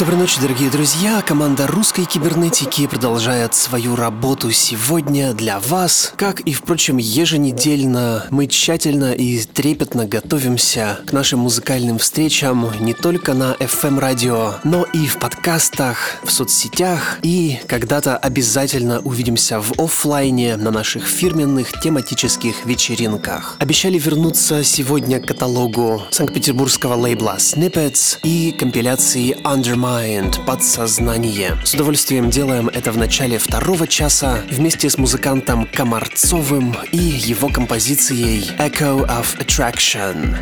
Доброй ночи, дорогие друзья! Команда русской кибернетики продолжает свою работу сегодня для вас. Как и, впрочем, еженедельно мы тщательно и трепетно готовимся к нашим музыкальным встречам не только на FM-радио, но и в подкастах, в соцсетях и когда-то обязательно увидимся в офлайне на наших фирменных тематических вечеринках. Обещали вернуться сегодня к каталогу санкт-петербургского лейбла Snippets и компиляции Undermine Mind, подсознание. С удовольствием делаем это в начале второго часа вместе с музыкантом Комарцовым и его композицией Echo of Attraction.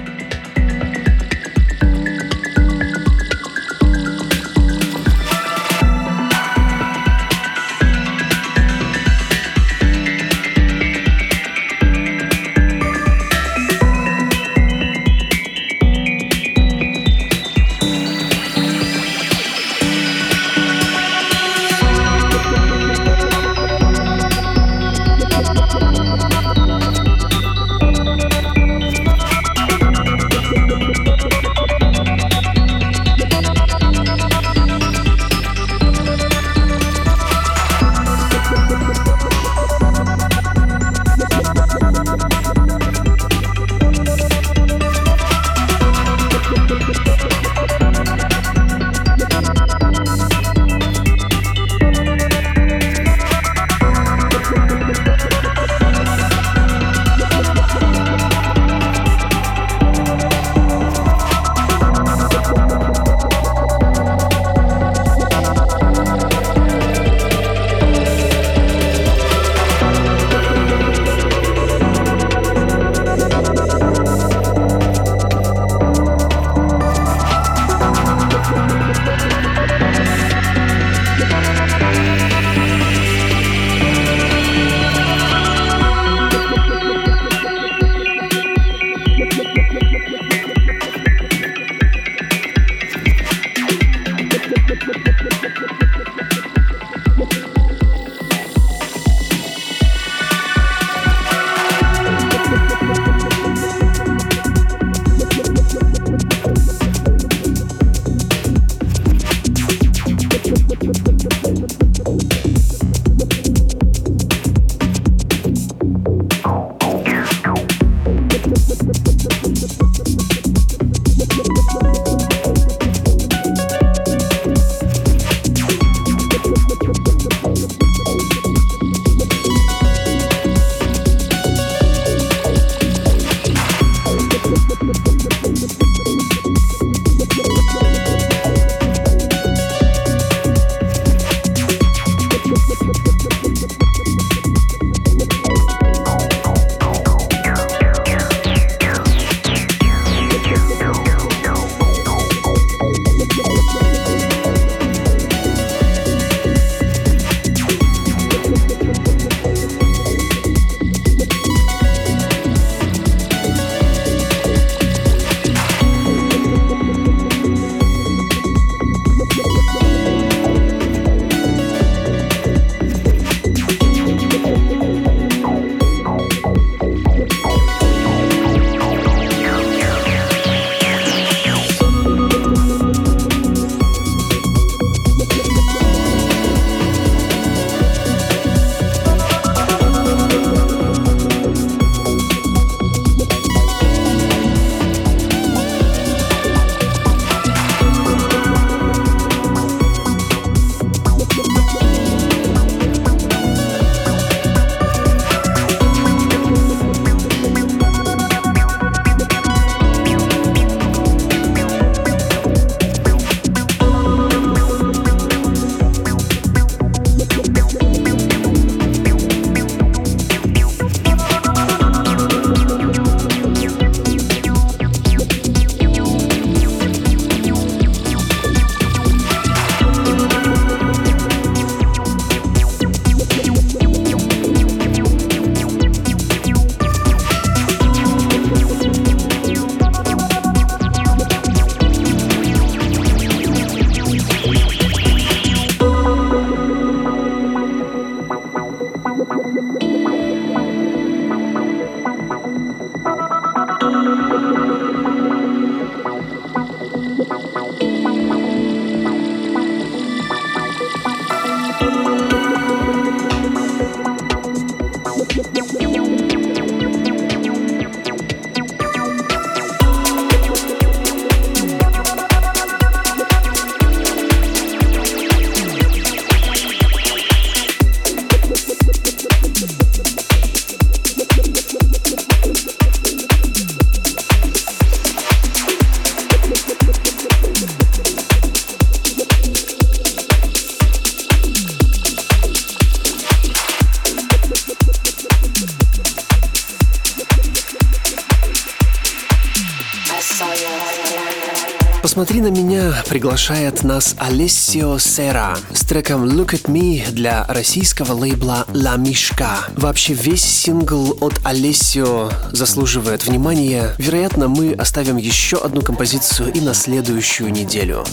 Посмотри на меня приглашает нас Алессио Сера с треком Look at Me для российского лейбла La Mishka. Вообще весь сингл от Алессио заслуживает внимания. Вероятно, мы оставим еще одну композицию и на следующую неделю.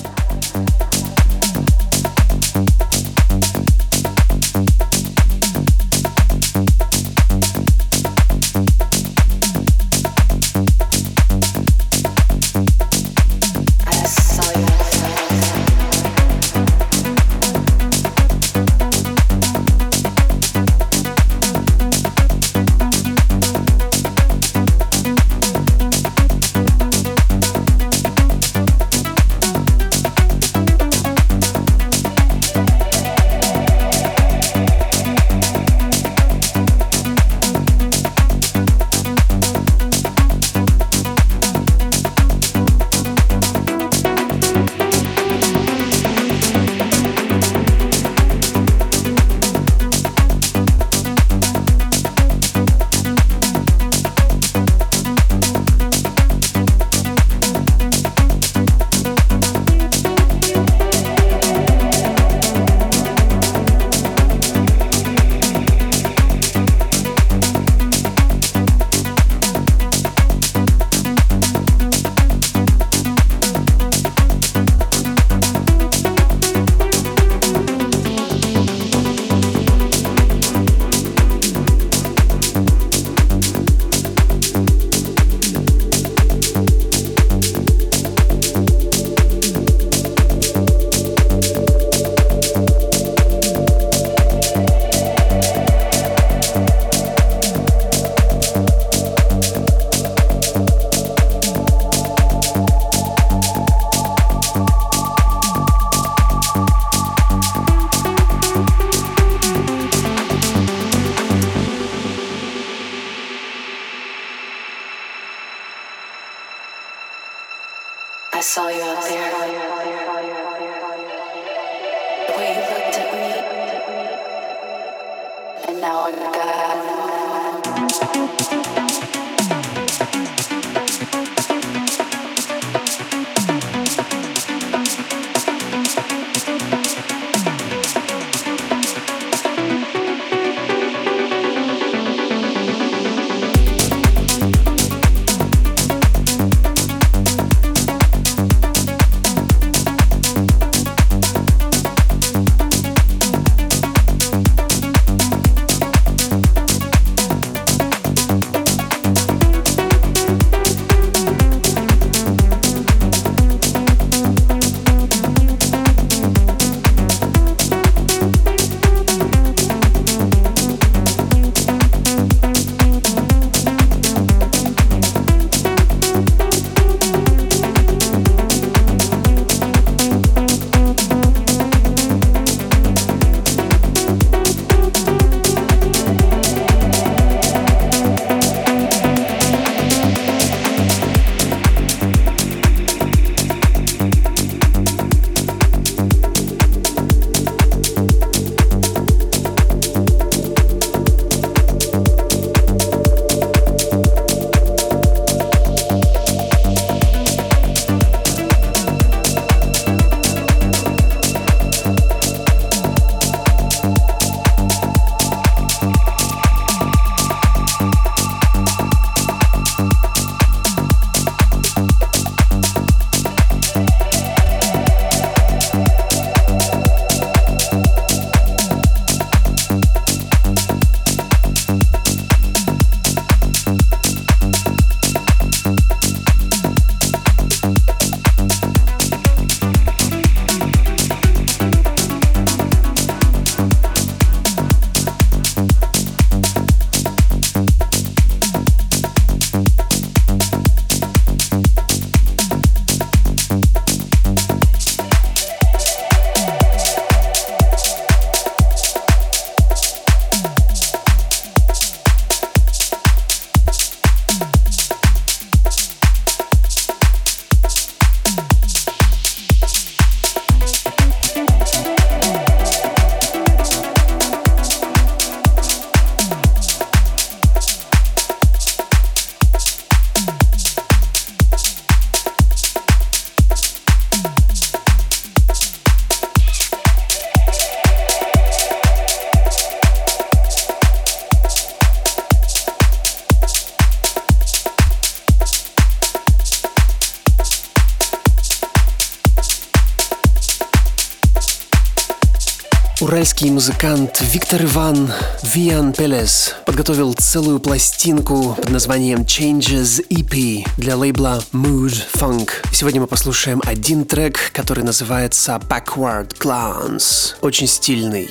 Уральский музыкант Виктор Иван Виан Пелес подготовил целую пластинку под названием Changes EP для лейбла Mood Funk. Сегодня мы послушаем один трек, который называется Backward Glance. Очень стильный.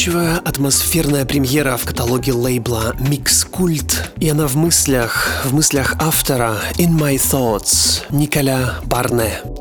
Заманчивая атмосферная премьера в каталоге лейбла Mix Cult, и она в мыслях, в мыслях автора In My Thoughts Николя Барне.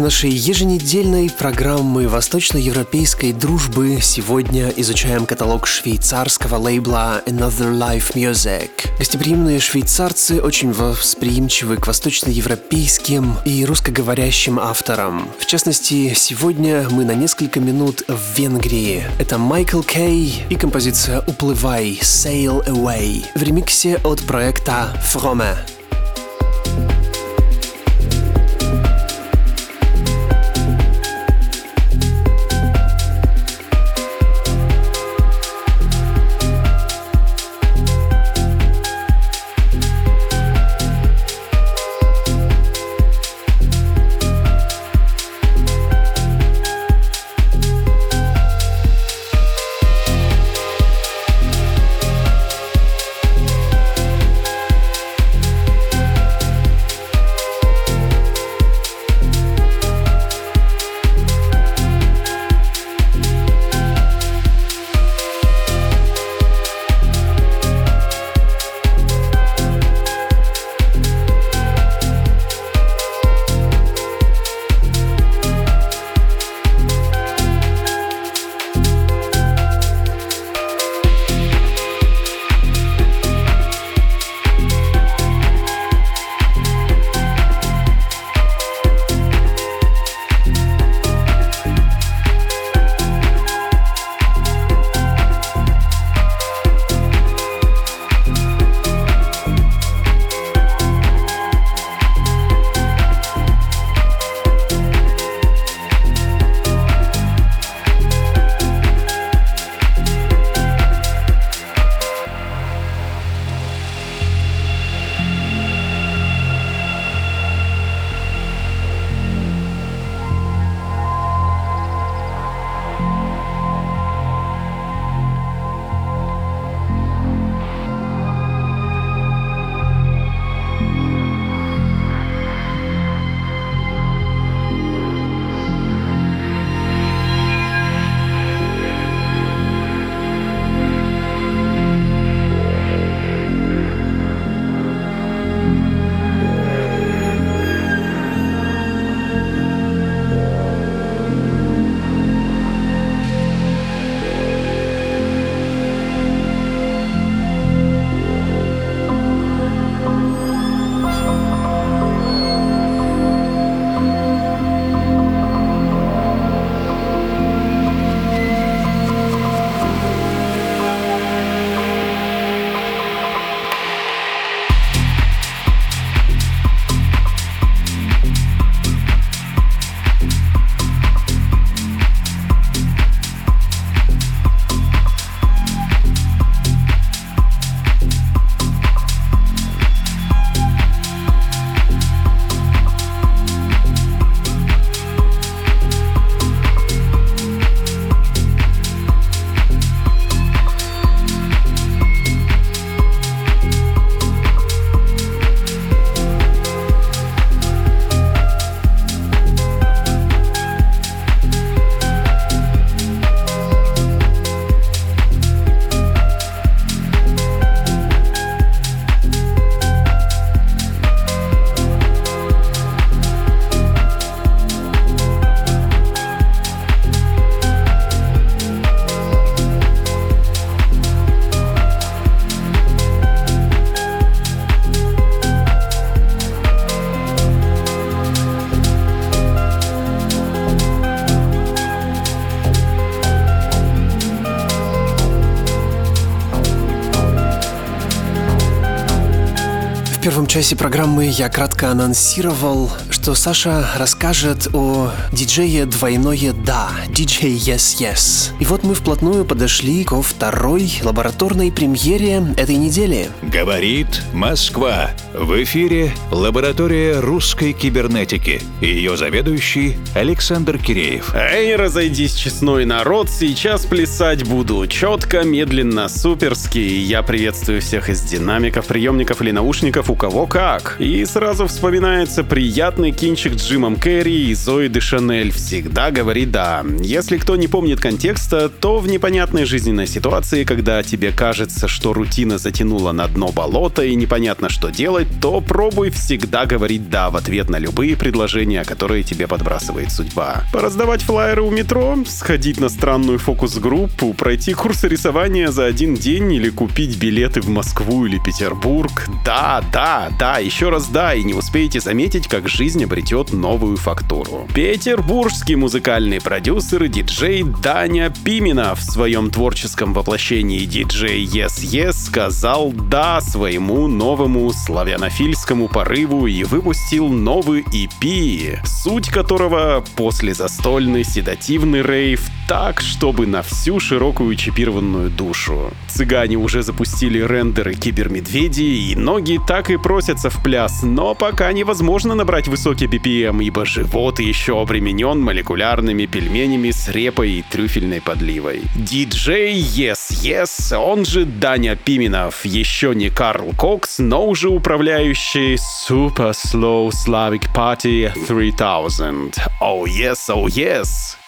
Нашей еженедельной программы восточноевропейской дружбы сегодня изучаем каталог швейцарского лейбла Another Life Music. Гостеприимные швейцарцы очень восприимчивы к восточноевропейским и русскоговорящим авторам. В частности, сегодня мы на несколько минут в Венгрии. Это Майкл Кей и композиция «Уплывай» Sail Away в ремиксе от проекта Фроме. Часе программы я кратко анонсировал, что Саша расскажет о диджее двойное «да», DJ Yes Yes. И вот мы вплотную подошли ко второй лабораторной премьере этой недели. Говорит Москва. В эфире лаборатория русской кибернетики. Ее заведующий Александр Киреев. Эй, разойдись, честной народ, сейчас плясать буду. Четко, медленно, суперски. Я приветствую всех из динамиков, приемников или наушников у кого как. И сразу вспоминается приятный кинчик с Джимом Керри и Зои де Шанель «Всегда говори да». Если кто не помнит контекста, то в непонятной жизненной ситуации, когда тебе кажется, что рутина затянула на дно болота и непонятно, что делать, то пробуй всегда говорить «да» в ответ на любые предложения, которые тебе подбрасывает судьба. Пораздавать флайеры у метро, сходить на странную фокус-группу, пройти курсы рисования за один день или купить билеты в Москву или Петербург. Да, да, да, еще раз да, и не успеете заметить, как жизнь обретет новую фактуру. Петербургский музыкальный продюсер и диджей Даня Пименов в своем творческом воплощении диджей Yes Yes сказал «да» своему новому славянофильскому порыву и выпустил новый EP, суть которого после застольный седативный рейв так, чтобы на всю широкую чипированную душу. Цыгане уже запустили рендеры кибермедведей, и ноги так и просятся в пляс, но пока невозможно набрать высокий BPM, ибо живот еще обременен молекулярными пельменями с репой и трюфельной подливой. Диджей Yes Yes, он же Даня Пименов, еще не Карл Кокс, но уже управляющий Super Slow Slavic Party 3000. Oh yes, oh yes.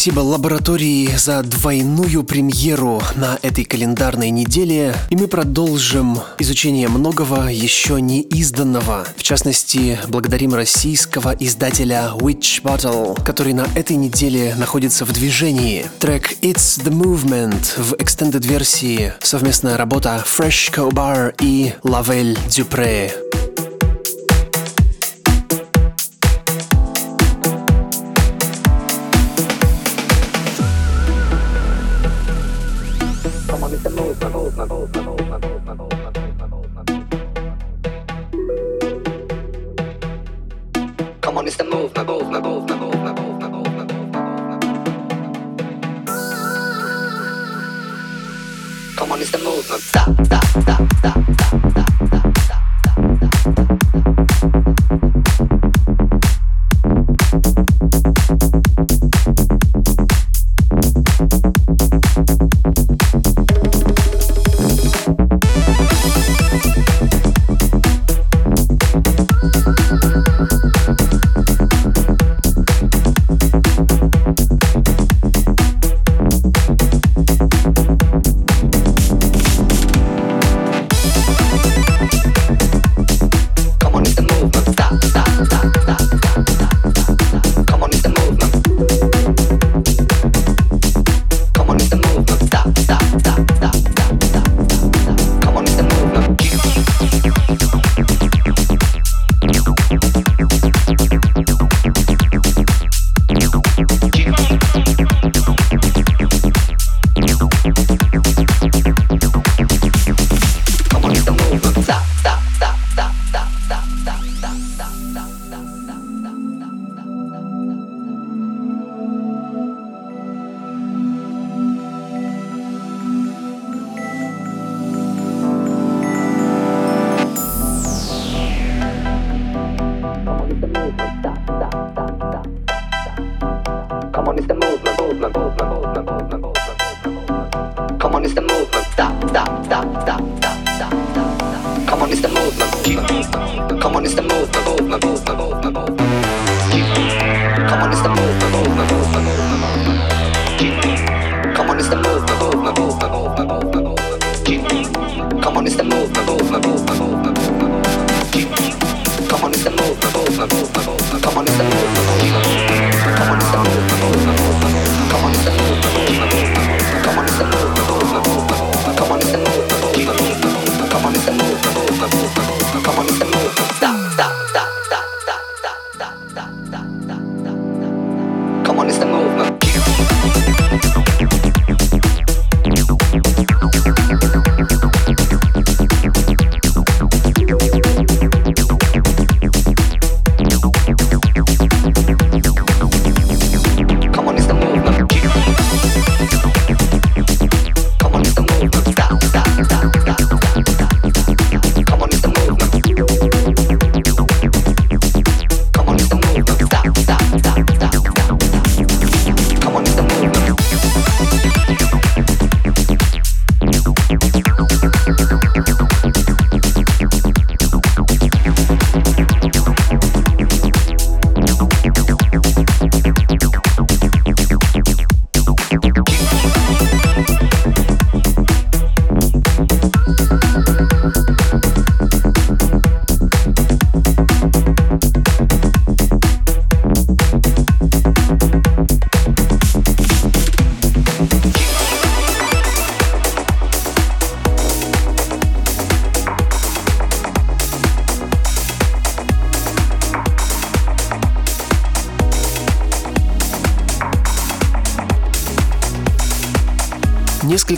Спасибо лаборатории за двойную премьеру на этой календарной неделе. И мы продолжим изучение многого еще не изданного. В частности, благодарим российского издателя Witch Bottle, который на этой неделе находится в движении. Трек It's the Movement в extended версии. Совместная работа Fresh Cobar и Lavelle Dupre.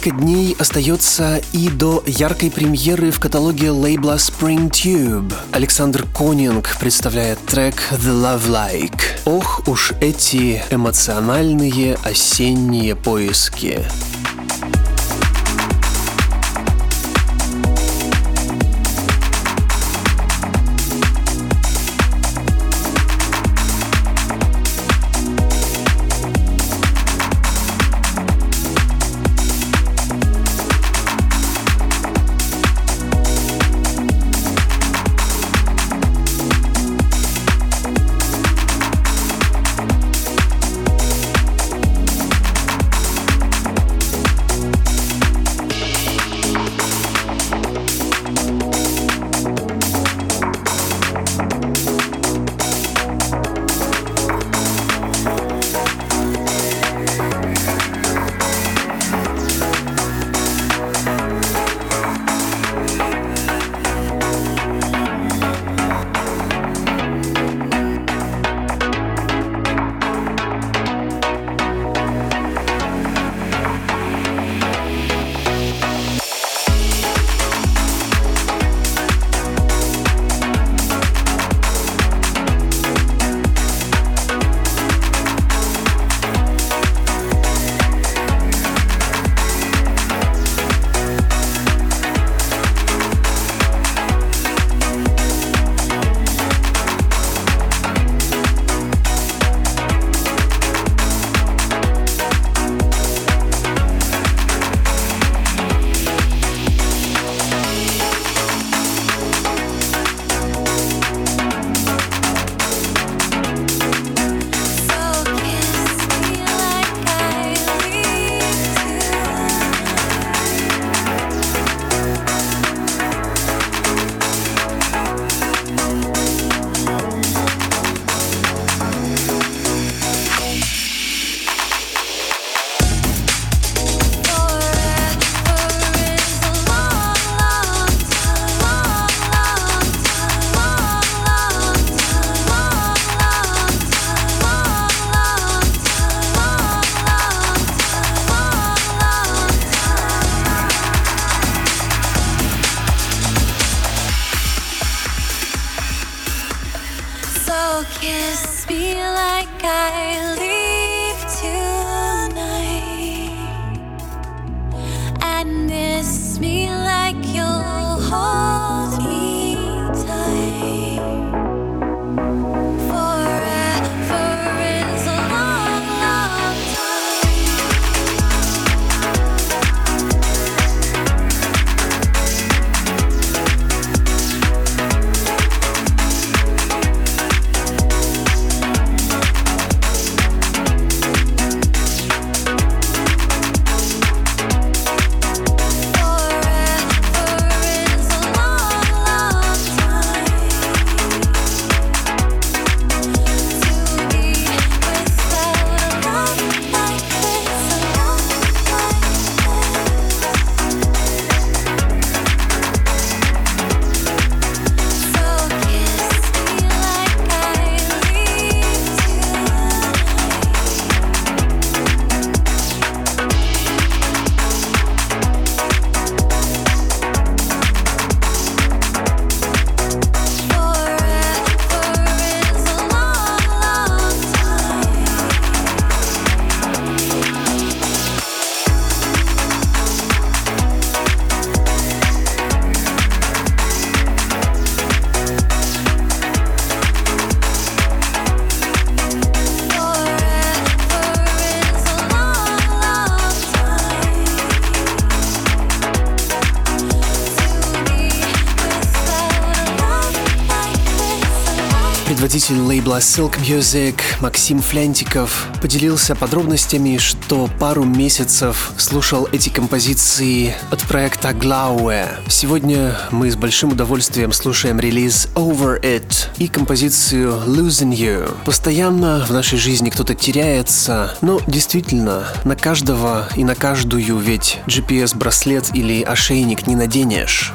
Несколько дней остается и до яркой премьеры в каталоге лейбла Spring Tube. Александр Конинг представляет трек The Love Like. Ох уж эти эмоциональные осенние поиски. Предводитель лейбла Silk Music Максим Флянтиков поделился подробностями, что пару месяцев слушал эти композиции от проекта Glaue. Сегодня мы с большим удовольствием слушаем релиз Over It и композицию Losing You. Постоянно в нашей жизни кто-то теряется, но действительно, на каждого и на каждую ведь GPS-браслет или ошейник не наденешь.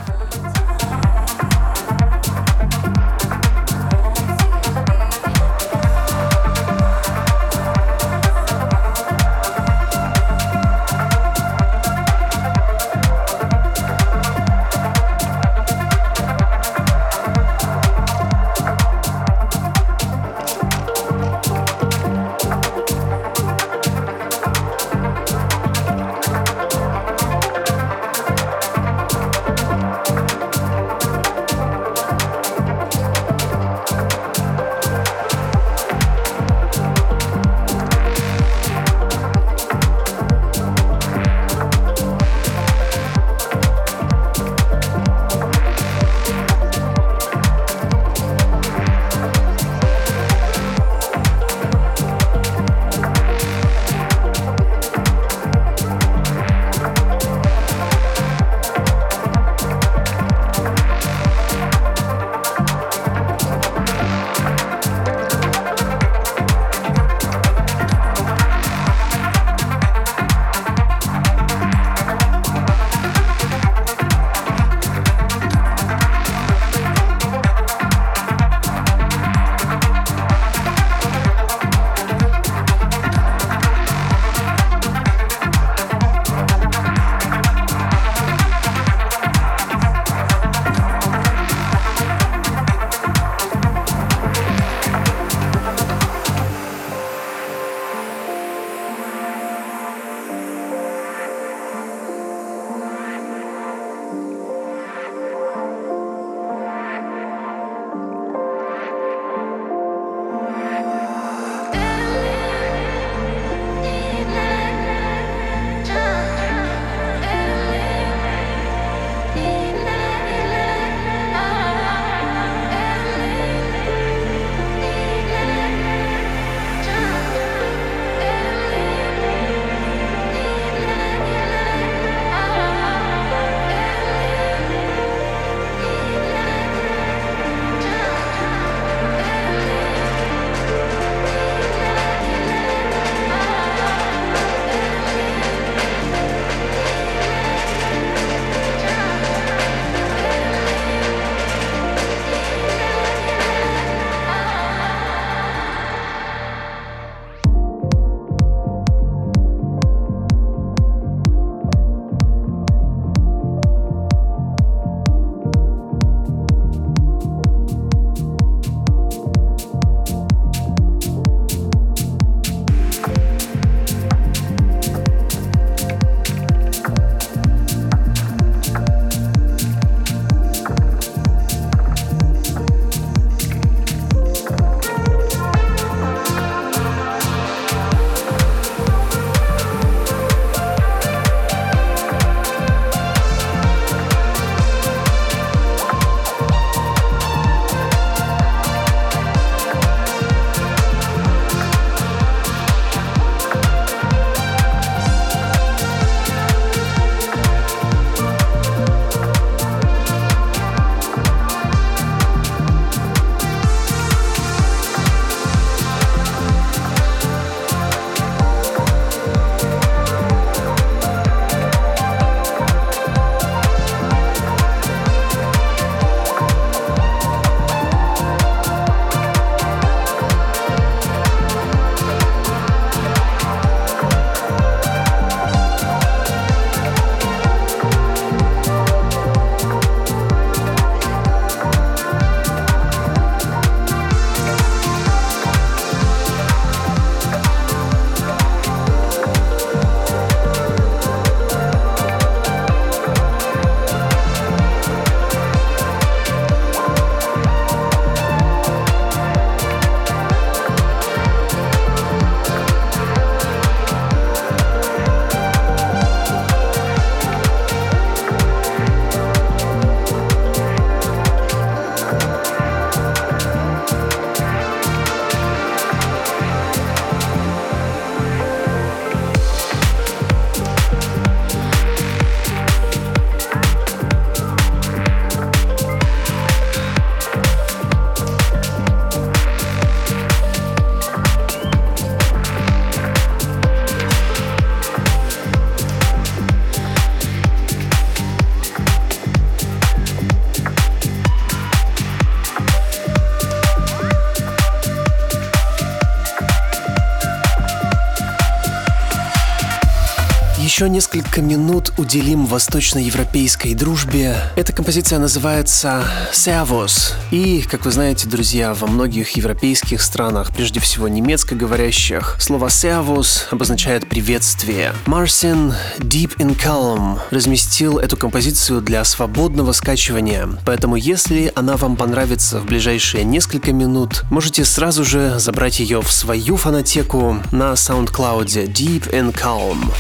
Еще несколько минут уделим восточноевропейской дружбе. Эта композиция называется «Servus». И, как вы знаете, друзья, во многих европейских странах, прежде всего немецкоговорящих, слово «Servus» обозначает приветствие. Марсин Deep in Calm разместил эту композицию для свободного скачивания, поэтому если она вам понравится в ближайшие несколько минут, можете сразу же забрать ее в свою фонотеку на SoundCloud Deep in Calm.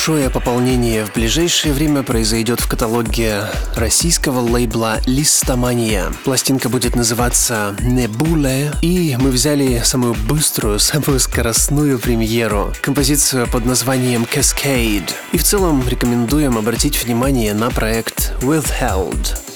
Большое пополнение в ближайшее время произойдет в каталоге российского лейбла «Листомания». Пластинка будет называться «Небуле», и мы взяли самую быструю, самую скоростную премьеру. Композицию под названием «Cascade». И в целом рекомендуем обратить внимание на проект «Withheld».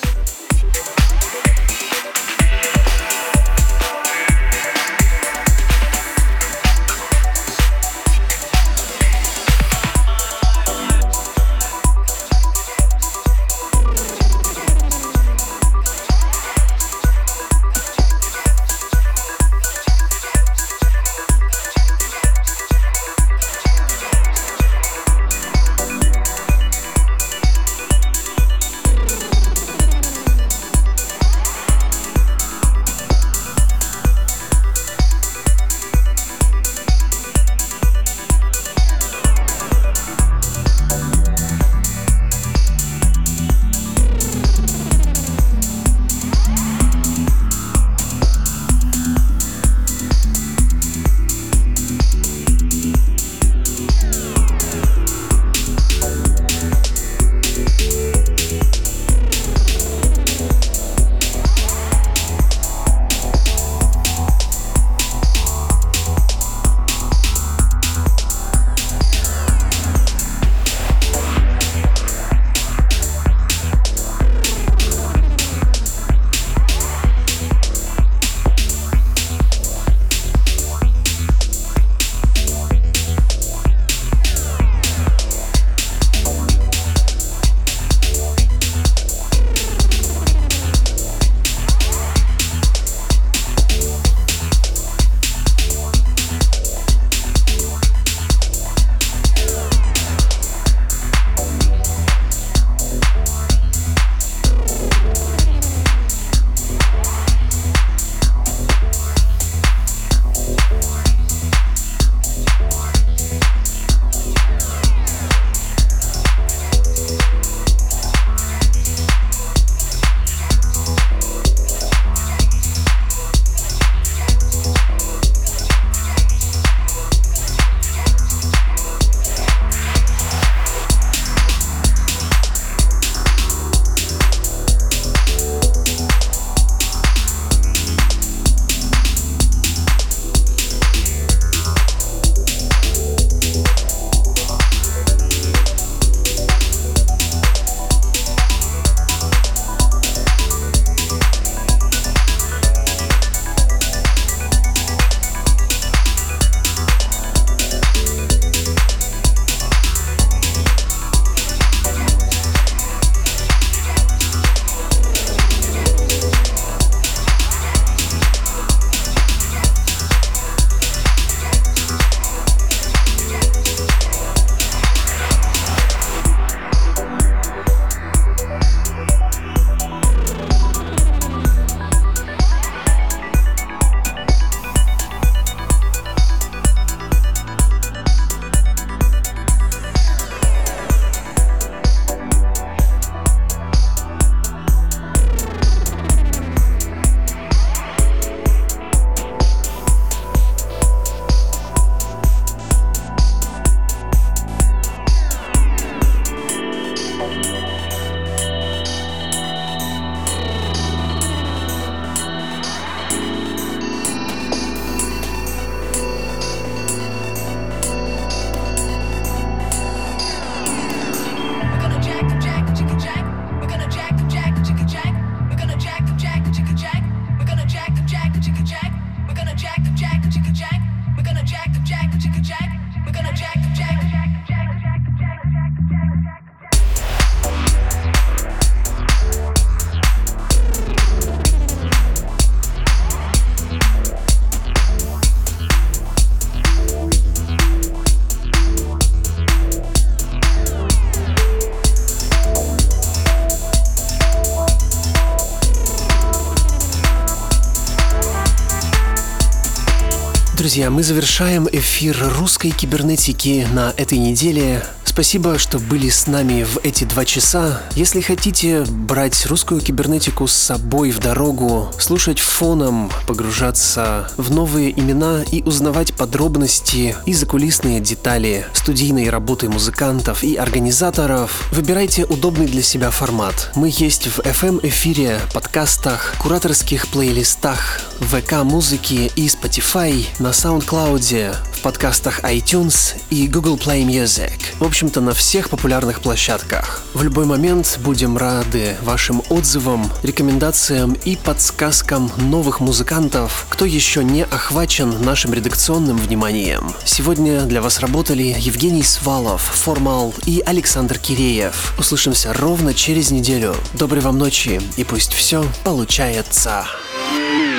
Друзья, мы завершаем эфир русской кибернетики на этой неделе. Спасибо, что были с нами в эти два часа. Если хотите брать русскую кибернетику с собой в дорогу, слушать фоном, погружаться в новые имена и узнавать подробности и закулисные детали студийной работы музыкантов и организаторов, выбирайте удобный для себя формат. Мы есть в FM-эфире, подкастах, кураторских плейлистах, ВК-музыки и Spotify, на SoundCloud, подкастах iTunes и Google Play Music. В общем-то, на всех популярных площадках. В любой момент будем рады вашим отзывам, рекомендациям и подсказкам новых музыкантов, кто еще не охвачен нашим редакционным вниманием. Сегодня для вас работали Евгений Свалов, Формал и Александр Киреев. Услышимся ровно через неделю. Доброй вам ночи и пусть все получается.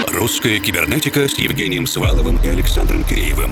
Русская кибернетика с Евгением Сваловым и Александром Киреевым